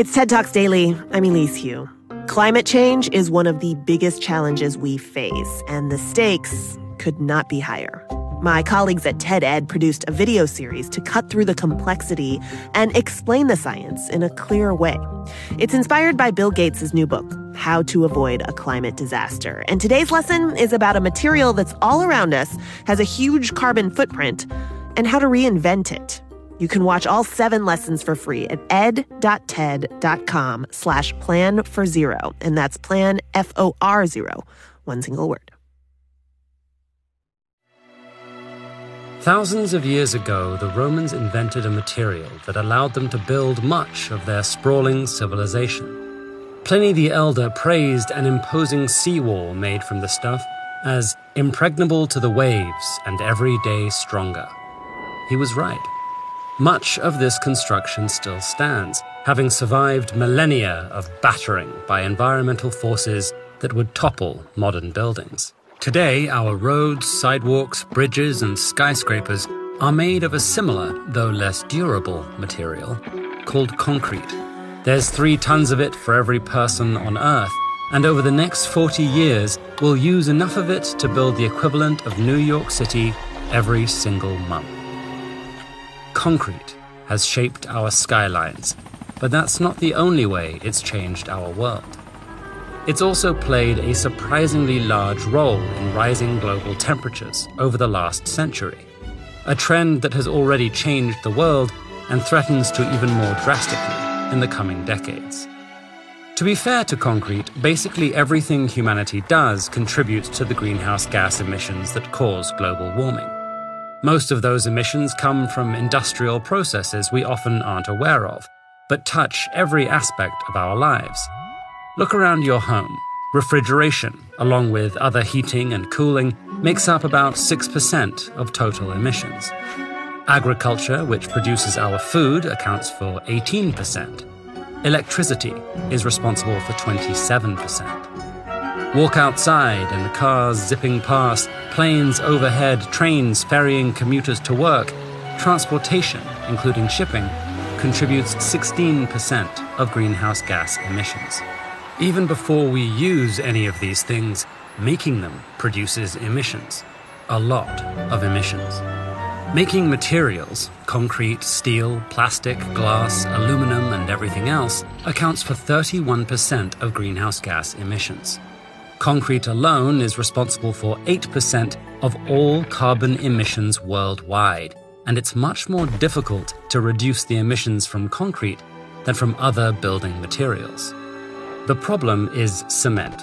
It's TED Talks Daily. I'm Elise Hu. Climate change is one of the biggest challenges we face, and the stakes could not be higher. My colleagues at TED Ed produced a video series to cut through the complexity and explain the science in a clear way. It's inspired by Bill Gates' new book, How to Avoid a Climate Disaster. And today's lesson is about a material that's all around us, has a huge carbon footprint, and how to reinvent it. You can watch all seven lessons for free at ed.ted.com slash plan for zero. And that's plan F O R zero, one single word. Thousands of years ago, the Romans invented a material that allowed them to build much of their sprawling civilization. Pliny the Elder praised an imposing seawall made from the stuff as impregnable to the waves and every day stronger. He was right. Much of this construction still stands, having survived millennia of battering by environmental forces that would topple modern buildings. Today, our roads, sidewalks, bridges, and skyscrapers are made of a similar, though less durable, material called concrete. There's three tons of it for every person on Earth, and over the next 40 years, we'll use enough of it to build the equivalent of New York City every single month. Concrete has shaped our skylines, but that's not the only way it's changed our world. It's also played a surprisingly large role in rising global temperatures over the last century, a trend that has already changed the world and threatens to even more drastically in the coming decades. To be fair to concrete, basically everything humanity does contributes to the greenhouse gas emissions that cause global warming. Most of those emissions come from industrial processes we often aren't aware of, but touch every aspect of our lives. Look around your home. Refrigeration, along with other heating and cooling, makes up about 6% of total emissions. Agriculture, which produces our food, accounts for 18%. Electricity is responsible for 27%. Walk outside and cars zipping past, planes overhead, trains ferrying commuters to work, transportation, including shipping, contributes 16% of greenhouse gas emissions. Even before we use any of these things, making them produces emissions. A lot of emissions. Making materials, concrete, steel, plastic, glass, aluminum, and everything else, accounts for 31% of greenhouse gas emissions. Concrete alone is responsible for 8% of all carbon emissions worldwide, and it's much more difficult to reduce the emissions from concrete than from other building materials. The problem is cement,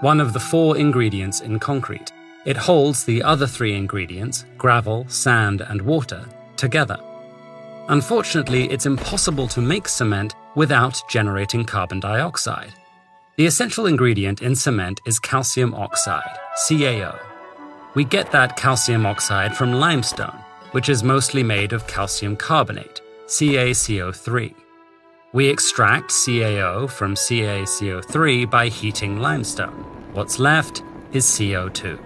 one of the four ingredients in concrete. It holds the other three ingredients, gravel, sand, and water, together. Unfortunately, it's impossible to make cement without generating carbon dioxide. The essential ingredient in cement is calcium oxide, CaO. We get that calcium oxide from limestone, which is mostly made of calcium carbonate, CaCO3. We extract CaO from CaCO3 by heating limestone. What's left is CO2,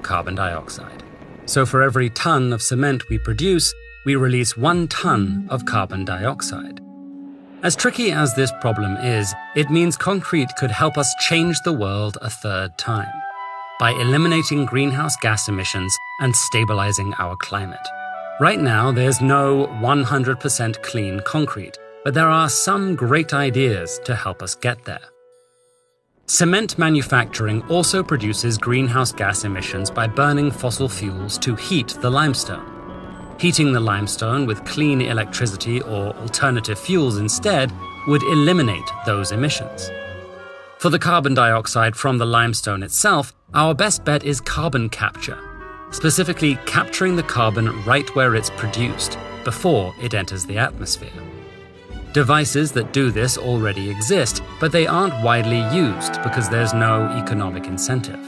carbon dioxide. So for every ton of cement we produce, we release one ton of carbon dioxide. As tricky as this problem is, it means concrete could help us change the world a third time by eliminating greenhouse gas emissions and stabilizing our climate. Right now, there's no 100% clean concrete but there are some great ideas to help us get there. Cement manufacturing also produces greenhouse gas emissions by burning fossil fuels to heat the limestone. Heating the limestone with clean electricity or alternative fuels instead would eliminate those emissions. For the carbon dioxide from the limestone itself, our best bet is carbon capture, specifically capturing the carbon right where it's produced, before it enters the atmosphere. Devices that do this already exist, but they aren't widely used because there's no economic incentive.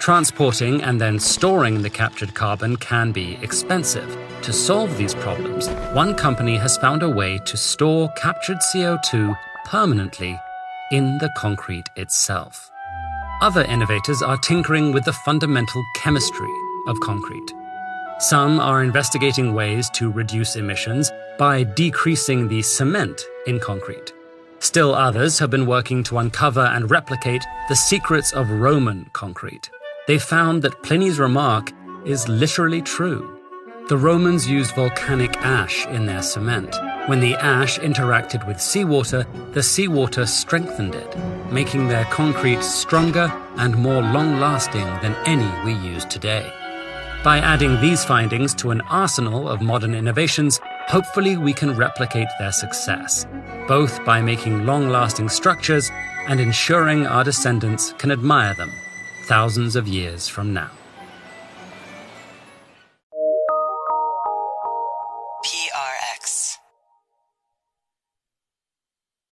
Transporting and then storing the captured carbon can be expensive. To solve these problems, one company has found a way to store captured CO2 permanently in the concrete itself. Other innovators are tinkering with the fundamental chemistry of concrete. Some are investigating ways to reduce emissions by decreasing the cement in concrete. Still others have been working to uncover and replicate the secrets of Roman concrete. They found that Pliny's remark is literally true. The Romans used volcanic ash in their cement. When the ash interacted with seawater, the seawater strengthened it, making their concrete stronger and more long lasting than any we use today. By adding these findings to an arsenal of modern innovations, hopefully we can replicate their success, both by making long lasting structures and ensuring our descendants can admire them thousands of years from now.